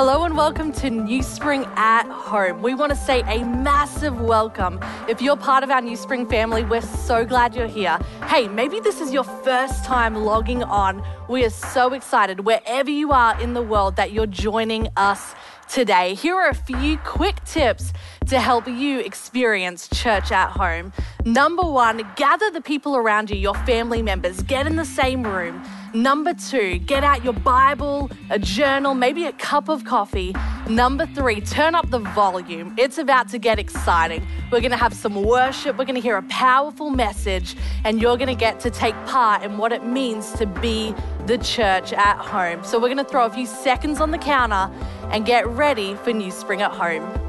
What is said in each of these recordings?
Hello and welcome to New Spring at Home. We want to say a massive welcome. If you're part of our New Spring family, we're so glad you're here. Hey, maybe this is your first time logging on. We are so excited wherever you are in the world that you're joining us today. Here are a few quick tips to help you experience church at home. Number one, gather the people around you, your family members, get in the same room. Number two, get out your Bible, a journal, maybe a cup of coffee. Number three, turn up the volume. It's about to get exciting. We're going to have some worship, we're going to hear a powerful message, and you're going to get to take part in what it means to be the church at home. So, we're going to throw a few seconds on the counter and get ready for New Spring at Home.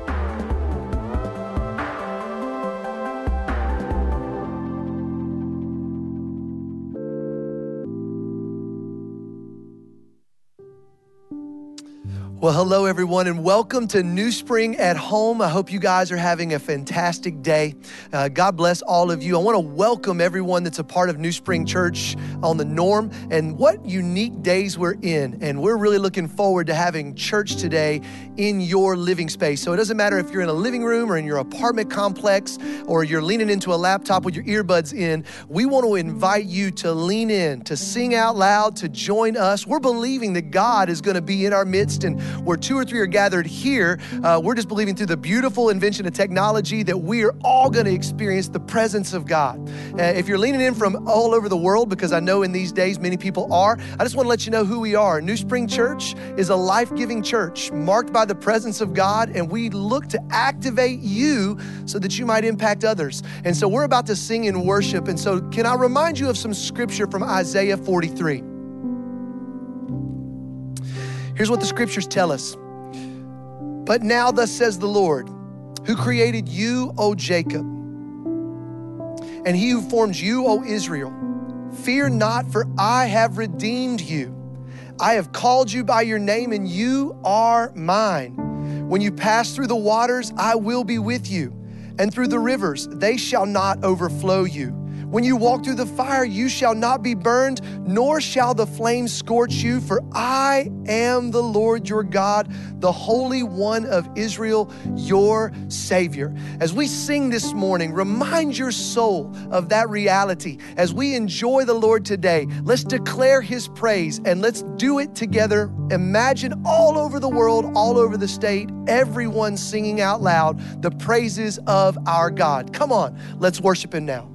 Well, hello, everyone, and welcome to New Spring at Home. I hope you guys are having a fantastic day. Uh, God bless all of you. I want to welcome everyone that's a part of New Spring Church on the norm and what unique days we're in. And we're really looking forward to having church today in your living space. So it doesn't matter if you're in a living room or in your apartment complex or you're leaning into a laptop with your earbuds in, we want to invite you to lean in, to sing out loud, to join us. We're believing that God is going to be in our midst and where two or three are gathered here, uh, we're just believing through the beautiful invention of technology that we are all going to experience the presence of God. Uh, if you're leaning in from all over the world, because I know in these days many people are, I just want to let you know who we are. New Spring Church is a life giving church marked by the presence of God, and we look to activate you so that you might impact others. And so we're about to sing in worship. And so, can I remind you of some scripture from Isaiah 43? Here's what the scriptures tell us. But now, thus says the Lord, who created you, O Jacob, and he who formed you, O Israel. Fear not, for I have redeemed you. I have called you by your name, and you are mine. When you pass through the waters, I will be with you, and through the rivers, they shall not overflow you. When you walk through the fire, you shall not be burned, nor shall the flames scorch you, for I am the Lord your God, the Holy One of Israel, your Savior. As we sing this morning, remind your soul of that reality. As we enjoy the Lord today, let's declare his praise and let's do it together. Imagine all over the world, all over the state, everyone singing out loud the praises of our God. Come on, let's worship him now.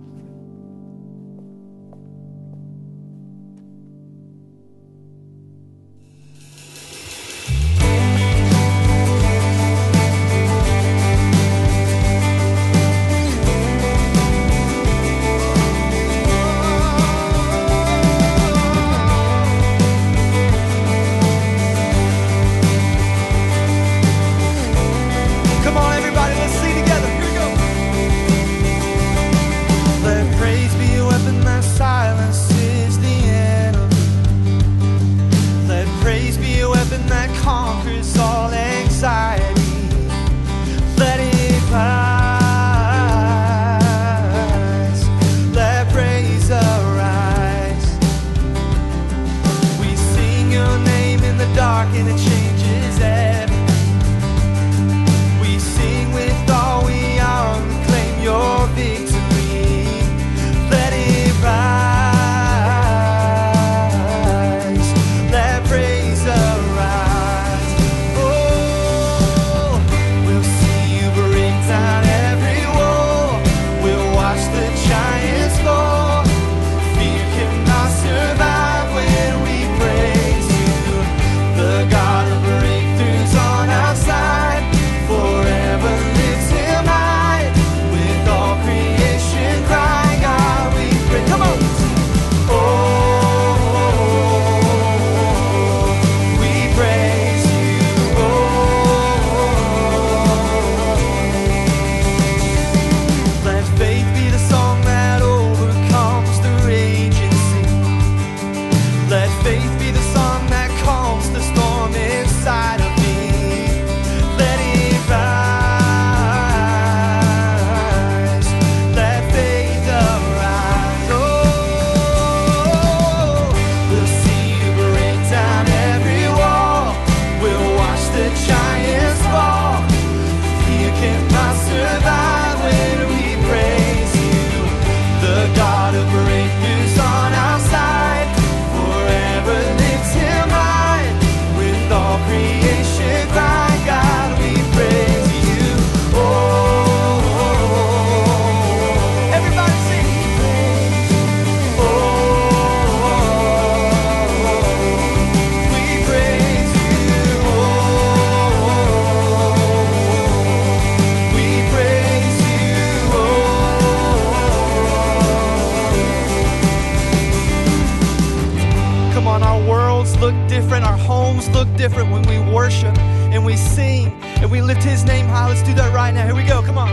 worlds look different, our homes look different when we worship and we sing and we lift His name high. Let's do that right now. Here we go. Come on.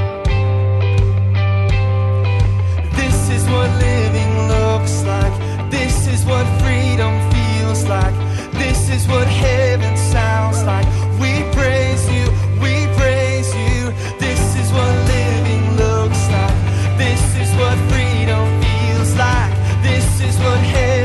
This is what living looks like. This is what freedom feels like. This is what heaven sounds like. We praise you. We praise you. This is what living looks like. This is what freedom feels like. This is what heaven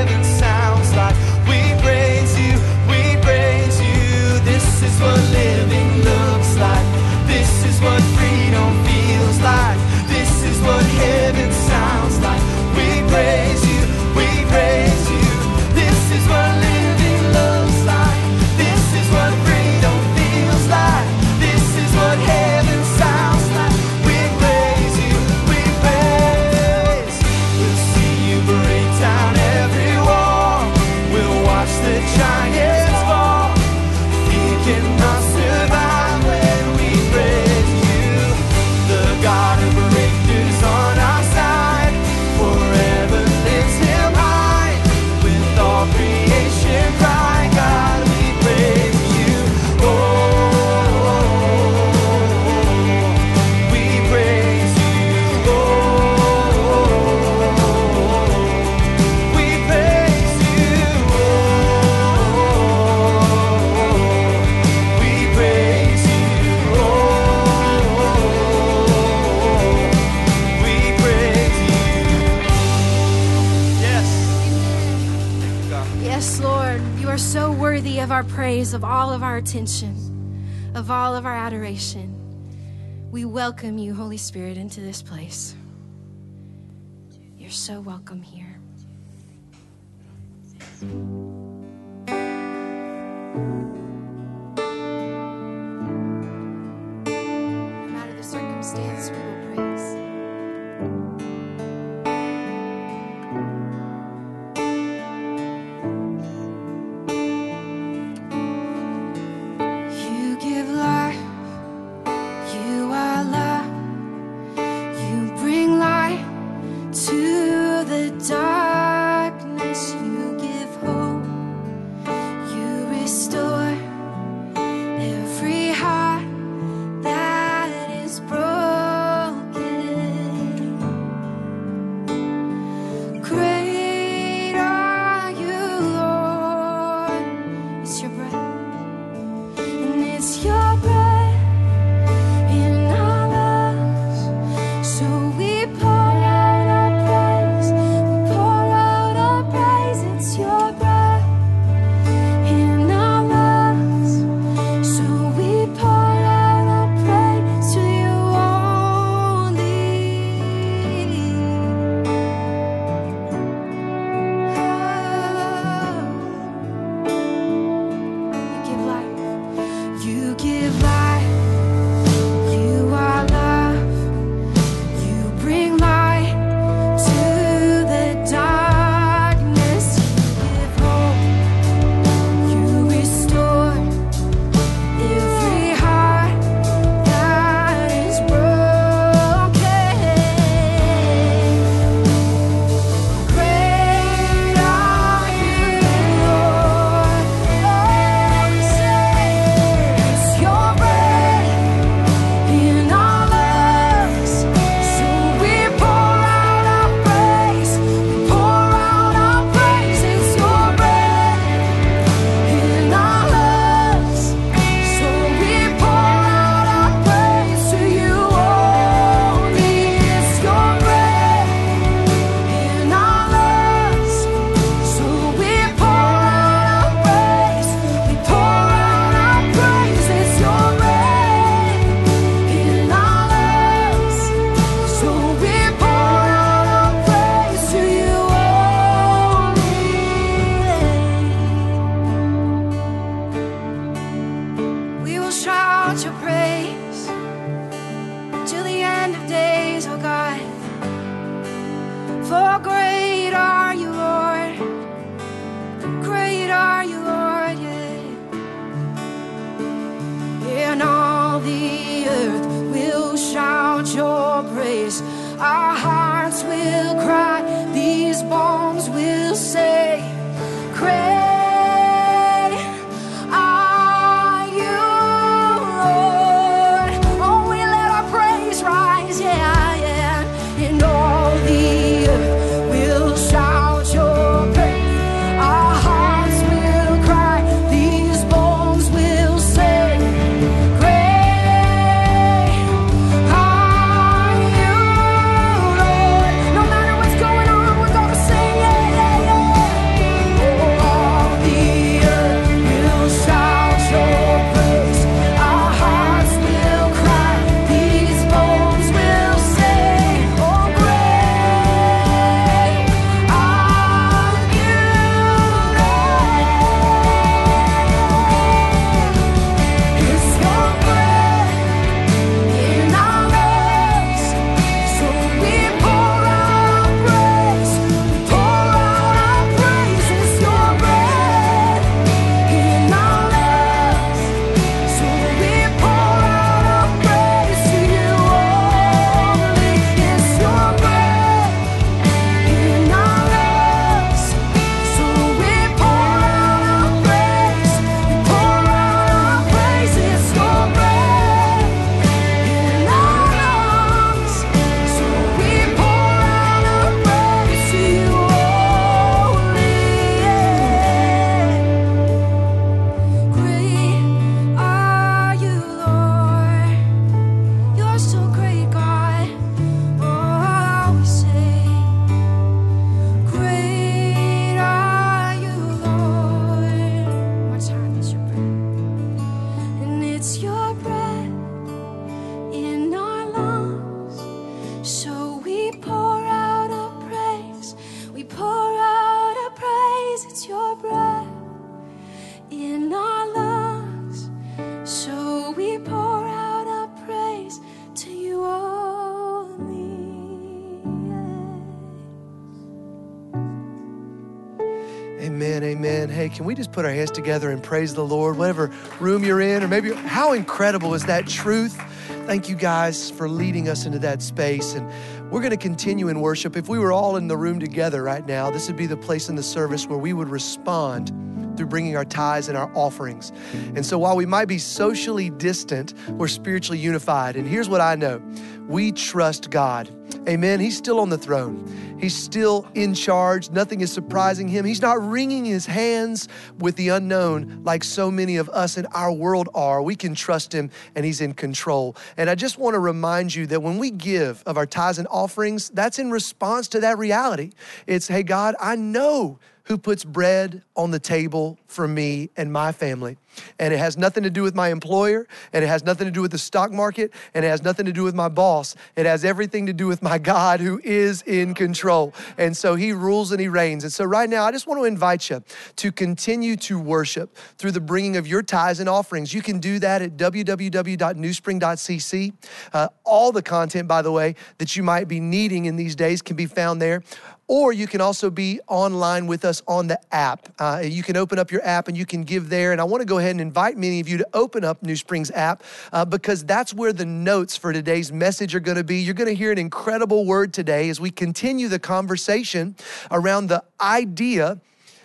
attention, of all of our adoration. We welcome you, Holy Spirit, into this place. You're so welcome here. Put our hands together and praise the Lord, whatever room you're in, or maybe how incredible is that truth? Thank you guys for leading us into that space. And we're going to continue in worship. If we were all in the room together right now, this would be the place in the service where we would respond through bringing our tithes and our offerings. And so while we might be socially distant, we're spiritually unified. And here's what I know we trust God. Amen. He's still on the throne. He's still in charge. Nothing is surprising him. He's not wringing his hands with the unknown like so many of us in our world are. We can trust him and he's in control. And I just want to remind you that when we give of our tithes and offerings, that's in response to that reality. It's, hey, God, I know who puts bread on the table for me and my family. And it has nothing to do with my employer, and it has nothing to do with the stock market, and it has nothing to do with my boss. It has everything to do with my God who is in control. And so he rules and he reigns. And so right now, I just want to invite you to continue to worship through the bringing of your tithes and offerings. You can do that at www.newspring.cc. Uh, all the content, by the way, that you might be needing in these days can be found there or you can also be online with us on the app. Uh, you can open up your app and you can give there. And I want to go ahead and invite many of you to open up New Springs app uh, because that's where the notes for today's message are going to be. You're going to hear an incredible word today as we continue the conversation around the idea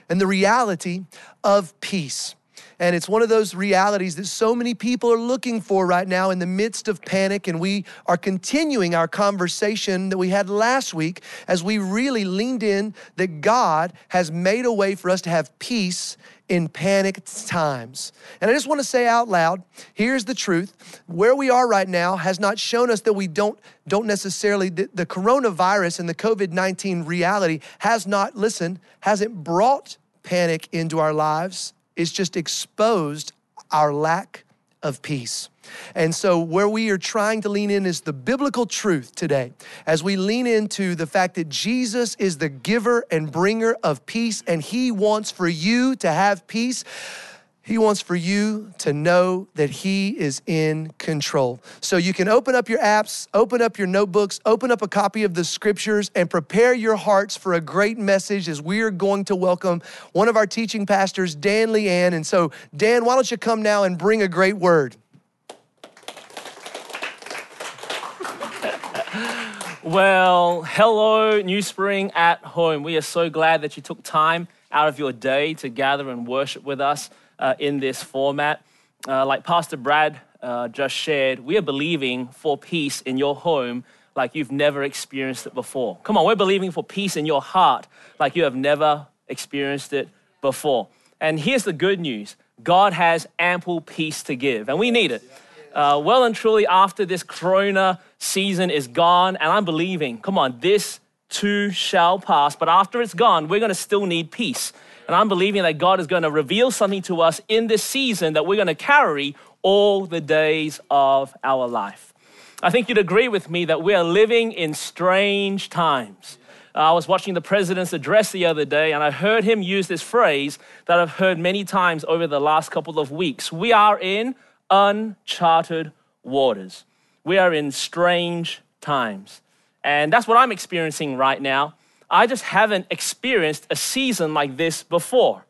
and the reality of peace. And it's one of those realities that so many people are looking for right now in the midst of panic. And we are continuing our conversation that we had last week as we really leaned in that God has made a way for us to have peace in panicked times. And I just want to say out loud, here's the truth. Where we are right now has not shown us that we don't don't necessarily the, the coronavirus and the COVID-19 reality has not listen, hasn't brought panic into our lives it's just exposed our lack of peace. And so, where we are trying to lean in is the biblical truth today, as we lean into the fact that Jesus is the giver and bringer of peace, and He wants for you to have peace. He wants for you to know that He is in control. So you can open up your apps, open up your notebooks, open up a copy of the scriptures, and prepare your hearts for a great message as we are going to welcome one of our teaching pastors, Dan Lian. And so, Dan, why don't you come now and bring a great word? Well, hello, New Spring at home. We are so glad that you took time out of your day to gather and worship with us uh, in this format. Uh, like Pastor Brad uh, just shared, we are believing for peace in your home like you've never experienced it before. Come on, we're believing for peace in your heart like you have never experienced it before. And here's the good news God has ample peace to give, and we need it. Uh, well and truly, after this corona season is gone, and I'm believing, come on, this too shall pass, but after it's gone, we're gonna still need peace. And I'm believing that God is going to reveal something to us in this season that we're going to carry all the days of our life. I think you'd agree with me that we are living in strange times. Uh, I was watching the president's address the other day and I heard him use this phrase that I've heard many times over the last couple of weeks. We are in uncharted waters. We are in strange times. And that's what I'm experiencing right now. I just haven't experienced a season like this before.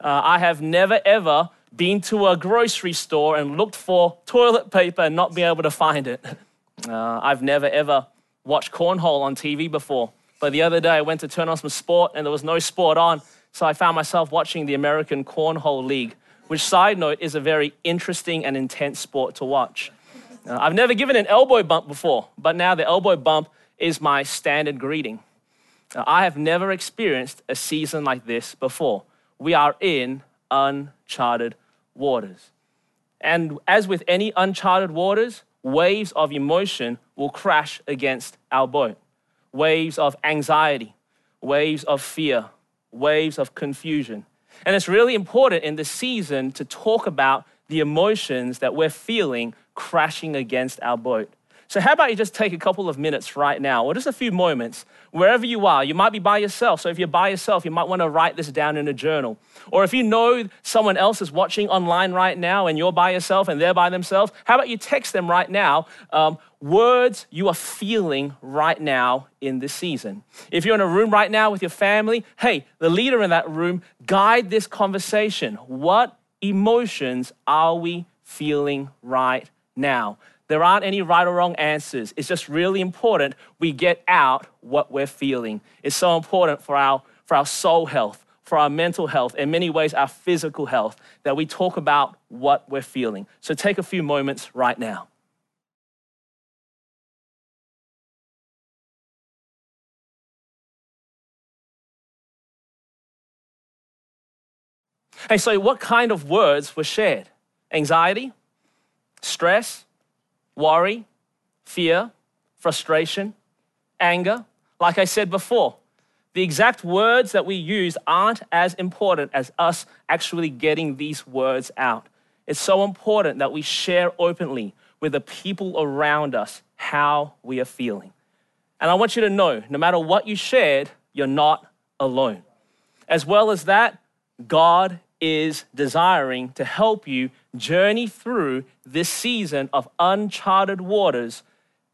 Uh, I have never ever been to a grocery store and looked for toilet paper and not be able to find it. Uh, I've never ever watched cornhole on TV before. But the other day I went to turn on some sport and there was no sport on. So I found myself watching the American Cornhole League, which, side note, is a very interesting and intense sport to watch. Uh, I've never given an elbow bump before, but now the elbow bump is my standard greeting. I have never experienced a season like this before. We are in uncharted waters. And as with any uncharted waters, waves of emotion will crash against our boat. Waves of anxiety, waves of fear, waves of confusion. And it's really important in this season to talk about the emotions that we're feeling crashing against our boat. So, how about you just take a couple of minutes right now, or just a few moments, wherever you are? You might be by yourself. So, if you're by yourself, you might want to write this down in a journal. Or if you know someone else is watching online right now and you're by yourself and they're by themselves, how about you text them right now um, words you are feeling right now in this season? If you're in a room right now with your family, hey, the leader in that room, guide this conversation. What emotions are we feeling right now? There aren't any right or wrong answers. It's just really important we get out what we're feeling. It's so important for our, for our soul health, for our mental health, in many ways, our physical health, that we talk about what we're feeling. So take a few moments right now. Hey, so what kind of words were shared? Anxiety, stress, worry, fear, frustration, anger. Like I said before, the exact words that we use aren't as important as us actually getting these words out. It's so important that we share openly with the people around us how we are feeling. And I want you to know no matter what you shared, you're not alone. As well as that, God is desiring to help you journey through this season of uncharted waters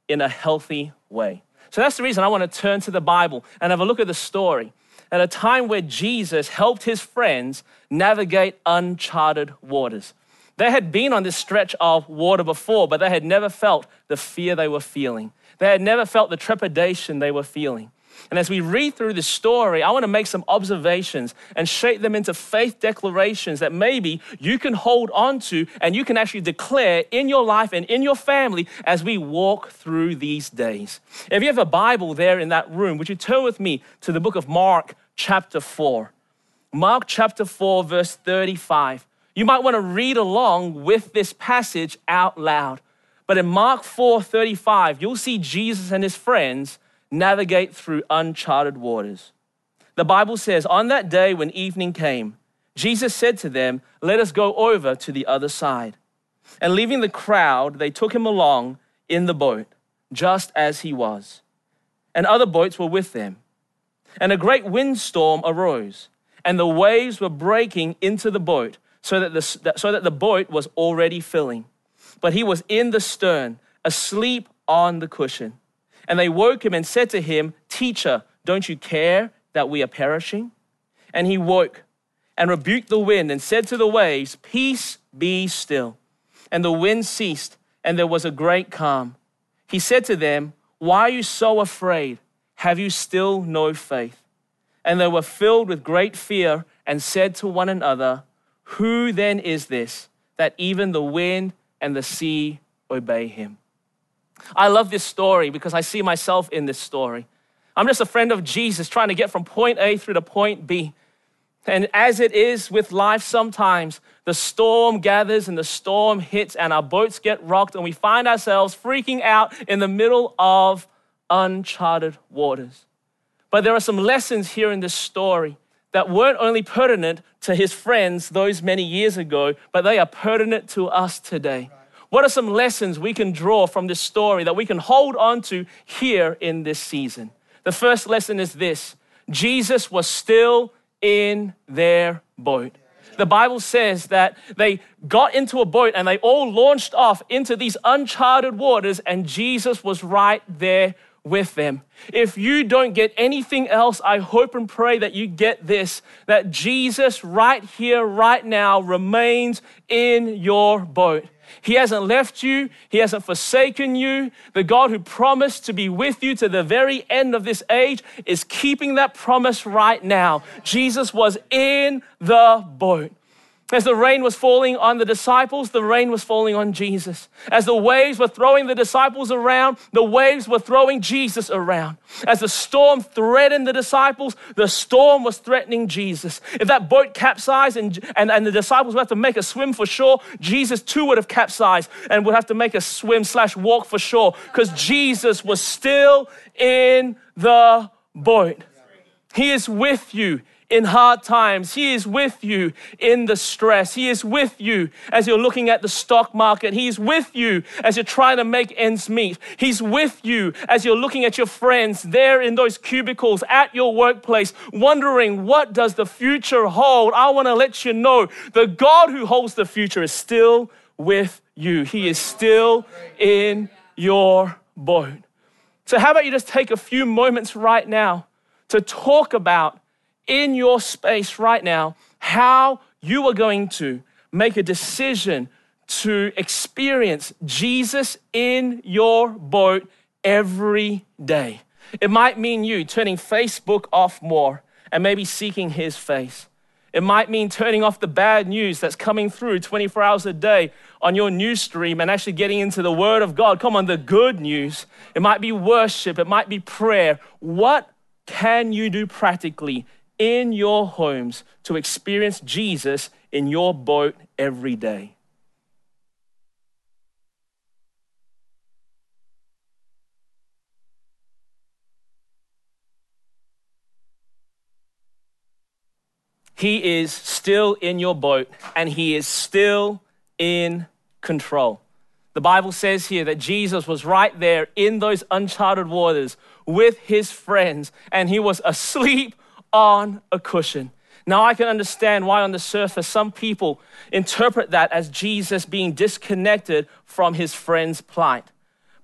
in a healthy way. So that's the reason I want to turn to the Bible and have a look at the story. At a time where Jesus helped his friends navigate uncharted waters. They had been on this stretch of water before, but they had never felt the fear they were feeling. They had never felt the trepidation they were feeling. And as we read through this story, I want to make some observations and shape them into faith declarations that maybe you can hold on to and you can actually declare in your life and in your family as we walk through these days. If you have a Bible there in that room, would you turn with me to the book of Mark, chapter 4? Mark chapter 4, verse 35. You might want to read along with this passage out loud. But in Mark 4 35, you'll see Jesus and his friends navigate through uncharted waters. The Bible says, On that day when evening came, Jesus said to them, Let us go over to the other side. And leaving the crowd, they took him along in the boat, just as he was. And other boats were with them. And a great windstorm arose, and the waves were breaking into the boat, so that the, so that the boat was already filling. But he was in the stern, asleep on the cushion. And they woke him and said to him, Teacher, don't you care that we are perishing? And he woke and rebuked the wind and said to the waves, Peace be still. And the wind ceased, and there was a great calm. He said to them, Why are you so afraid? Have you still no faith? And they were filled with great fear and said to one another, Who then is this that even the wind and the sea obey him? I love this story because I see myself in this story. I'm just a friend of Jesus trying to get from point A through to point B. And as it is with life, sometimes the storm gathers and the storm hits, and our boats get rocked, and we find ourselves freaking out in the middle of uncharted waters. But there are some lessons here in this story that weren't only pertinent to his friends those many years ago, but they are pertinent to us today. What are some lessons we can draw from this story that we can hold on to here in this season? The first lesson is this Jesus was still in their boat. The Bible says that they got into a boat and they all launched off into these uncharted waters, and Jesus was right there with them. If you don't get anything else, I hope and pray that you get this that Jesus, right here, right now, remains in your boat. He hasn't left you, He hasn't forsaken you. The God who promised to be with you to the very end of this age is keeping that promise right now. Jesus was in the boat. As the rain was falling on the disciples, the rain was falling on Jesus. As the waves were throwing the disciples around, the waves were throwing Jesus around. As the storm threatened the disciples, the storm was threatening Jesus. If that boat capsized and, and, and the disciples would have to make a swim for shore, Jesus too would have capsized and would have to make a swim slash walk for shore because Jesus was still in the boat. He is with you in hard times. He is with you in the stress. He is with you as you're looking at the stock market. He is with you as you're trying to make ends meet. He's with you as you're looking at your friends there in those cubicles at your workplace, wondering what does the future hold. I want to let you know the God who holds the future is still with you. He is still in your boat. So, how about you just take a few moments right now to talk about in your space right now how you are going to make a decision to experience Jesus in your boat every day. It might mean you turning Facebook off more and maybe seeking his face. It might mean turning off the bad news that's coming through 24 hours a day on your news stream and actually getting into the Word of God. Come on, the good news. It might be worship, it might be prayer. What can you do practically in your homes to experience Jesus in your boat every day? He is still in your boat and he is still in control. The Bible says here that Jesus was right there in those uncharted waters with his friends and he was asleep on a cushion. Now, I can understand why, on the surface, some people interpret that as Jesus being disconnected from his friend's plight.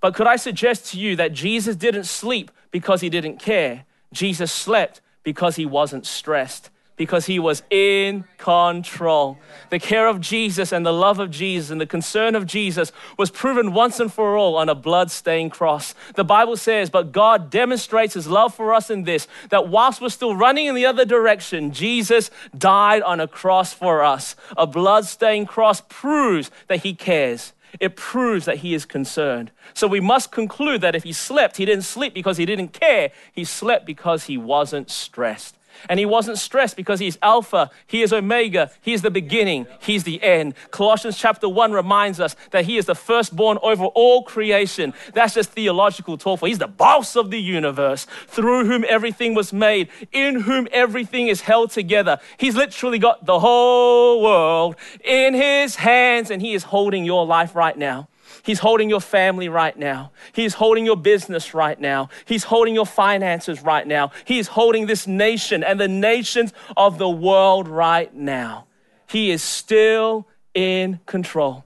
But could I suggest to you that Jesus didn't sleep because he didn't care? Jesus slept because he wasn't stressed because he was in control. The care of Jesus and the love of Jesus and the concern of Jesus was proven once and for all on a blood-stained cross. The Bible says, but God demonstrates his love for us in this, that whilst we're still running in the other direction, Jesus died on a cross for us. A blood-stained cross proves that he cares. It proves that he is concerned. So we must conclude that if he slept, he didn't sleep because he didn't care. He slept because he wasn't stressed. And he wasn't stressed because he's Alpha, he is Omega, he is the beginning, he's the end. Colossians chapter 1 reminds us that he is the firstborn over all creation. That's just theological talk for he's the boss of the universe, through whom everything was made, in whom everything is held together. He's literally got the whole world in his hands, and he is holding your life right now. He's holding your family right now. He's holding your business right now. He's holding your finances right now. He's holding this nation and the nations of the world right now. He is still in control.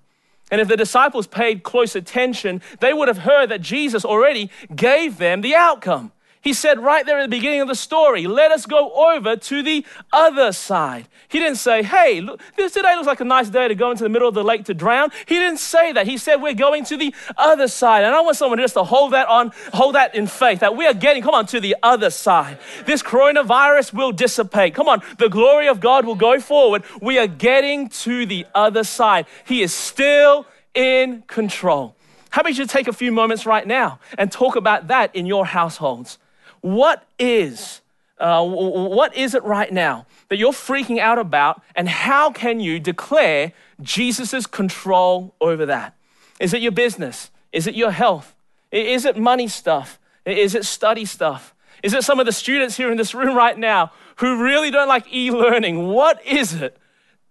And if the disciples paid close attention, they would have heard that Jesus already gave them the outcome. He said right there at the beginning of the story, let us go over to the other side. He didn't say, hey, look, this today looks like a nice day to go into the middle of the lake to drown. He didn't say that. He said, we're going to the other side. And I want someone just to hold that on, hold that in faith, that we are getting, come on, to the other side. This coronavirus will dissipate. Come on, the glory of God will go forward. We are getting to the other side. He is still in control. How about you take a few moments right now and talk about that in your households? What is, uh, what is it right now that you're freaking out about, and how can you declare Jesus' control over that? Is it your business? Is it your health? Is it money stuff? Is it study stuff? Is it some of the students here in this room right now who really don't like e learning? What is it?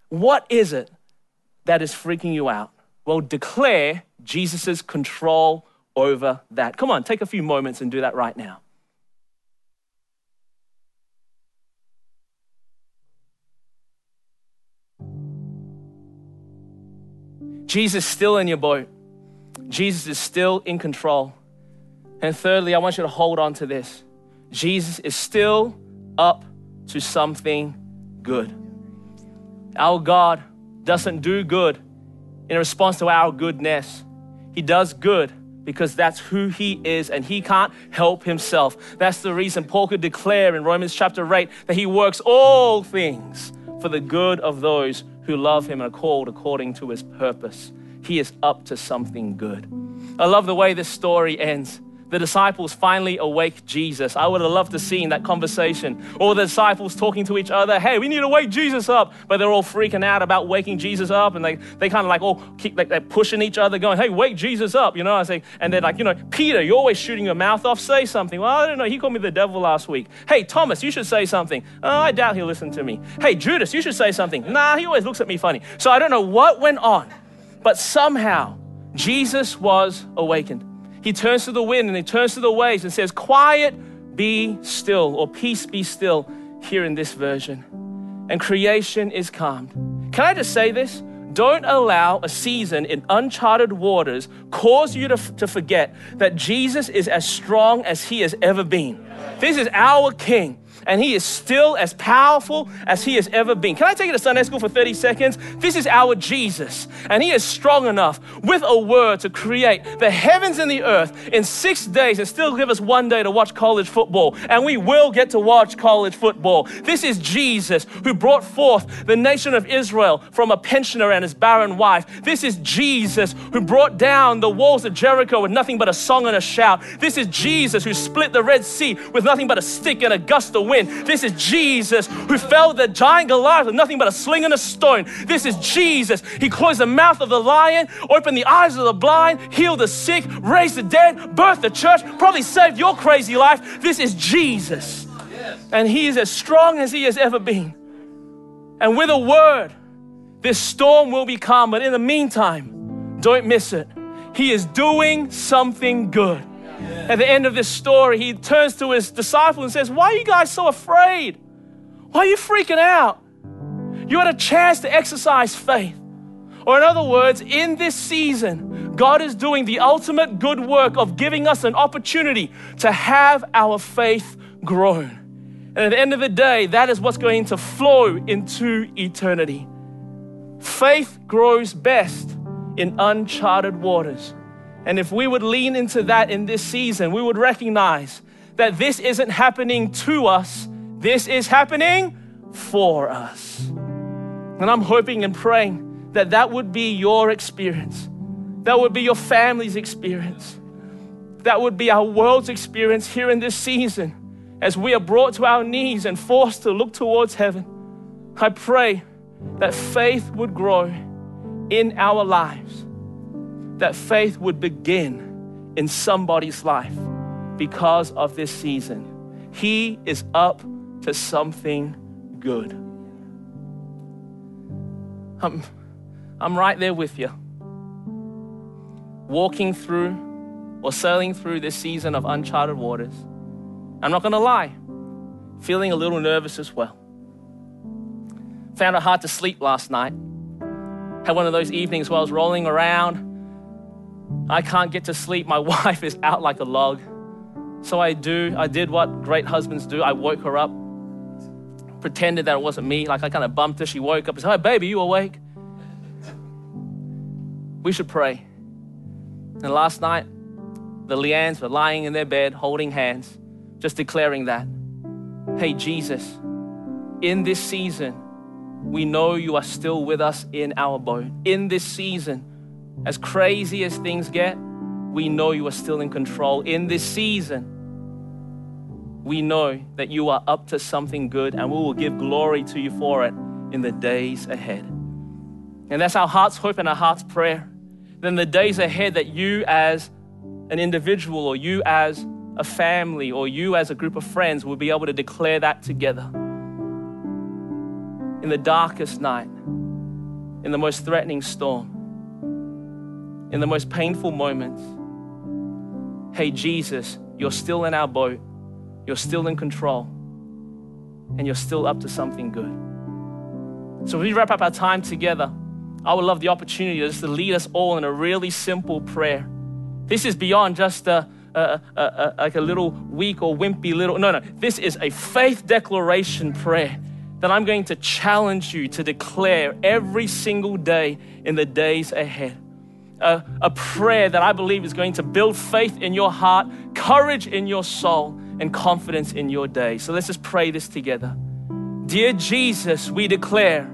What is it that is freaking you out? Well, declare Jesus' control over that. Come on, take a few moments and do that right now. Jesus is still in your boat. Jesus is still in control. And thirdly, I want you to hold on to this. Jesus is still up to something good. Our God doesn't do good in response to our goodness. He does good because that's who he is and he can't help himself. That's the reason Paul could declare in Romans chapter 8 that he works all things for the good of those who love him and are called according to his purpose. He is up to something good. I love the way this story ends. The disciples finally awake Jesus. I would have loved to seen that conversation. All the disciples talking to each other, hey, we need to wake Jesus up. But they're all freaking out about waking Jesus up. And they, they kind of like all keep like they're pushing each other, going, hey, wake Jesus up. You know, I say, and they're like, you know, Peter, you're always shooting your mouth off. Say something. Well, I don't know. He called me the devil last week. Hey, Thomas, you should say something. Oh, I doubt he'll listen to me. Hey, Judas, you should say something. Nah, he always looks at me funny. So I don't know what went on. But somehow Jesus was awakened he turns to the wind and he turns to the waves and says, Quiet, be still, or peace be still, here in this version. And creation is calmed. Can I just say this? Don't allow a season in uncharted waters cause you to, to forget that Jesus is as strong as he has ever been. This is our King and he is still as powerful as he has ever been. Can I take you to Sunday school for 30 seconds? This is our Jesus, and he is strong enough with a word to create the heavens and the earth in six days and still give us one day to watch college football. And we will get to watch college football. This is Jesus who brought forth the nation of Israel from a pensioner and his barren wife. This is Jesus who brought down the walls of Jericho with nothing but a song and a shout. This is Jesus who split the Red Sea with nothing but a stick and a gust of wind This is Jesus who felled the giant Goliath with nothing but a sling and a stone. This is Jesus. He closed the mouth of the lion, opened the eyes of the blind, healed the sick, raised the dead, birthed the church, probably saved your crazy life. This is Jesus. And he is as strong as he has ever been. And with a word, this storm will be calm. But in the meantime, don't miss it. He is doing something good. At the end of this story, he turns to his disciples and says, Why are you guys so afraid? Why are you freaking out? You had a chance to exercise faith. Or, in other words, in this season, God is doing the ultimate good work of giving us an opportunity to have our faith grown. And at the end of the day, that is what's going to flow into eternity. Faith grows best in uncharted waters. And if we would lean into that in this season, we would recognize that this isn't happening to us, this is happening for us. And I'm hoping and praying that that would be your experience, that would be your family's experience, that would be our world's experience here in this season as we are brought to our knees and forced to look towards heaven. I pray that faith would grow in our lives that faith would begin in somebody's life because of this season. He is up to something good. I'm, I'm right there with you. Walking through or sailing through this season of uncharted waters. I'm not going to lie, feeling a little nervous as well. Found it hard to sleep last night. Had one of those evenings where I was rolling around I can't get to sleep. My wife is out like a log. So I do, I did what great husbands do. I woke her up, pretended that it wasn't me. Like I kind of bumped her. She woke up and said, Hi, baby, you awake? We should pray. And last night, the Lians were lying in their bed, holding hands, just declaring that, Hey, Jesus, in this season, we know you are still with us in our boat. In this season, as crazy as things get, we know you are still in control. In this season, we know that you are up to something good and we will give glory to you for it in the days ahead. And that's our heart's hope and our heart's prayer. Then the days ahead that you as an individual or you as a family or you as a group of friends will be able to declare that together. In the darkest night, in the most threatening storm, in the most painful moments, hey, Jesus, you're still in our boat, you're still in control, and you're still up to something good. So, as we wrap up our time together, I would love the opportunity just to lead us all in a really simple prayer. This is beyond just a, a, a, a, like a little weak or wimpy little, no, no. This is a faith declaration prayer that I'm going to challenge you to declare every single day in the days ahead a, a prayer that I believe is going to build faith in your heart, courage in your soul, and confidence in your day. So let's just pray this together. Dear Jesus, we declare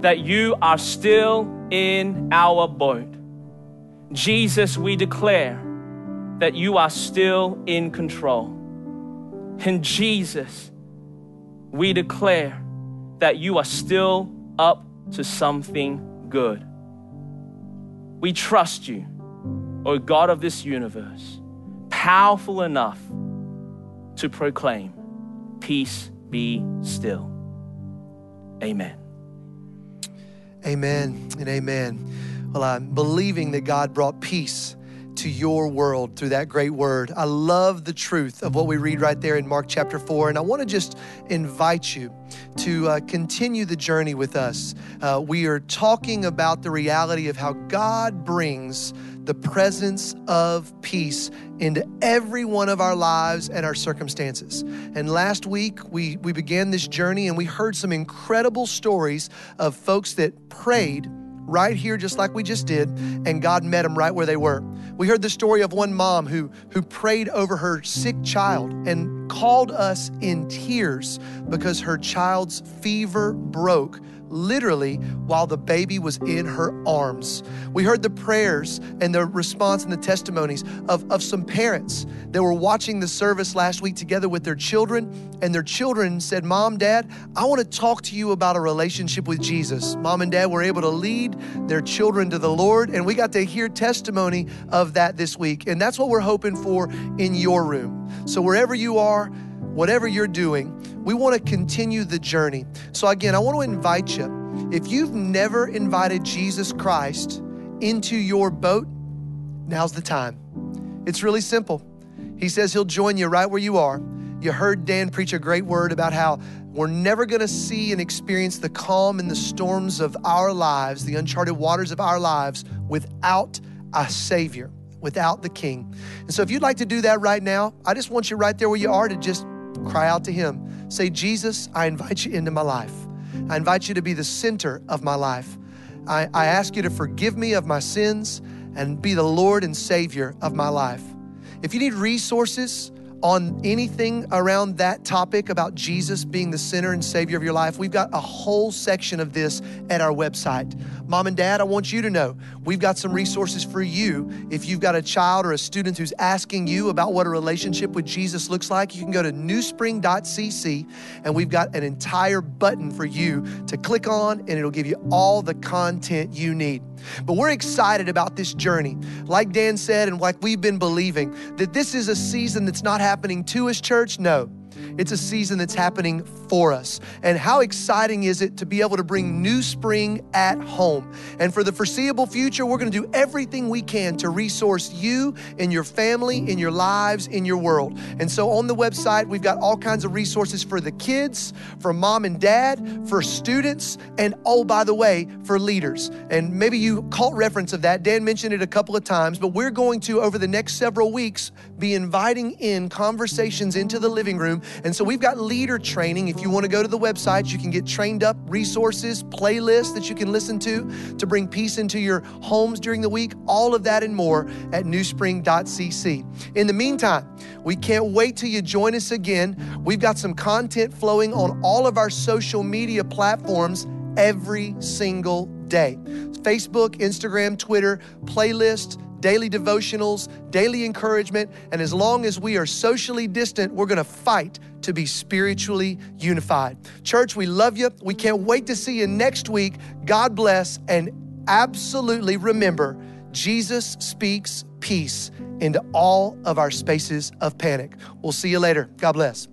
that you are still in our boat. Jesus, we declare that you are still in control. In Jesus, we declare that you are still up to something good. We trust you, O God of this universe, powerful enough to proclaim, Peace be still. Amen. Amen and amen. Well, I'm believing that God brought peace to your world through that great word. I love the truth of what we read right there in Mark chapter 4. And I want to just invite you to uh, continue the journey with us. Uh, we are talking about the reality of how God brings the presence of peace into every one of our lives and our circumstances. And last week, we, we began this journey and we heard some incredible stories of folks that prayed right here, just like we just did, and God met them right where they were. We heard the story of one mom who, who prayed over her sick child and called us in tears because her child's fever broke literally while the baby was in her arms. We heard the prayers and the response and the testimonies of, of some parents that were watching the service last week together with their children, and their children said, Mom, Dad, I want to talk to you about a relationship with Jesus. Mom and Dad were able to lead their children to the Lord, and we got to hear testimony of that this week. And that's what we're hoping for in your room. So wherever you are, whatever you're doing, we want to continue the journey. So, again, I want to invite you. If you've never invited Jesus Christ into your boat, now's the time. It's really simple. He says He'll join you right where you are. You heard Dan preach a great word about how we're never going to see and experience the calm in the storms of our lives, the uncharted waters of our lives, without a Savior, without the King. And so, if you'd like to do that right now, I just want you right there where you are to just cry out to Him. Say, Jesus, I invite you into my life. I invite you to be the center of my life. I, I ask you to forgive me of my sins and be the Lord and Savior of my life. If you need resources on anything around that topic about Jesus being the center and Savior of your life, we've got a whole section of this at our website. Mom and Dad, I want you to know we've got some resources for you. If you've got a child or a student who's asking you about what a relationship with Jesus looks like, you can go to newspring.cc and we've got an entire button for you to click on and it'll give you all the content you need. But we're excited about this journey. Like Dan said, and like we've been believing, that this is a season that's not happening to his church. No, it's a season that's happening for us. And how exciting is it to be able to bring NewSpring at home? And for the foreseeable future, we're going to do everything we can to resource you and your family, in your lives, in your world. And so on the website, we've got all kinds of resources for the kids, for mom and dad, for students, and oh, by the way, for leaders. And maybe you caught reference of that. Dan mentioned it a couple of times, but we're going to, over the next several weeks, be inviting in conversations into the living room. And so we've got leader training. If you want to go to the website, you can get trained up resources, playlists that you can listen to to bring peace into your homes during the week. All of that and more at newspring.cc. In the meantime, we can't wait till you join us again. We've got some content flowing on all of our social media platforms every single day Facebook, Instagram, Twitter, playlist, daily devotionals, daily encouragement. And as long as we are socially distant, we're going to fight to be spiritually unified. Church, we love you. We can't wait to see you next week. God bless. And absolutely remember, Jesus speaks peace into all of our spaces of panic. We'll see you later. God bless.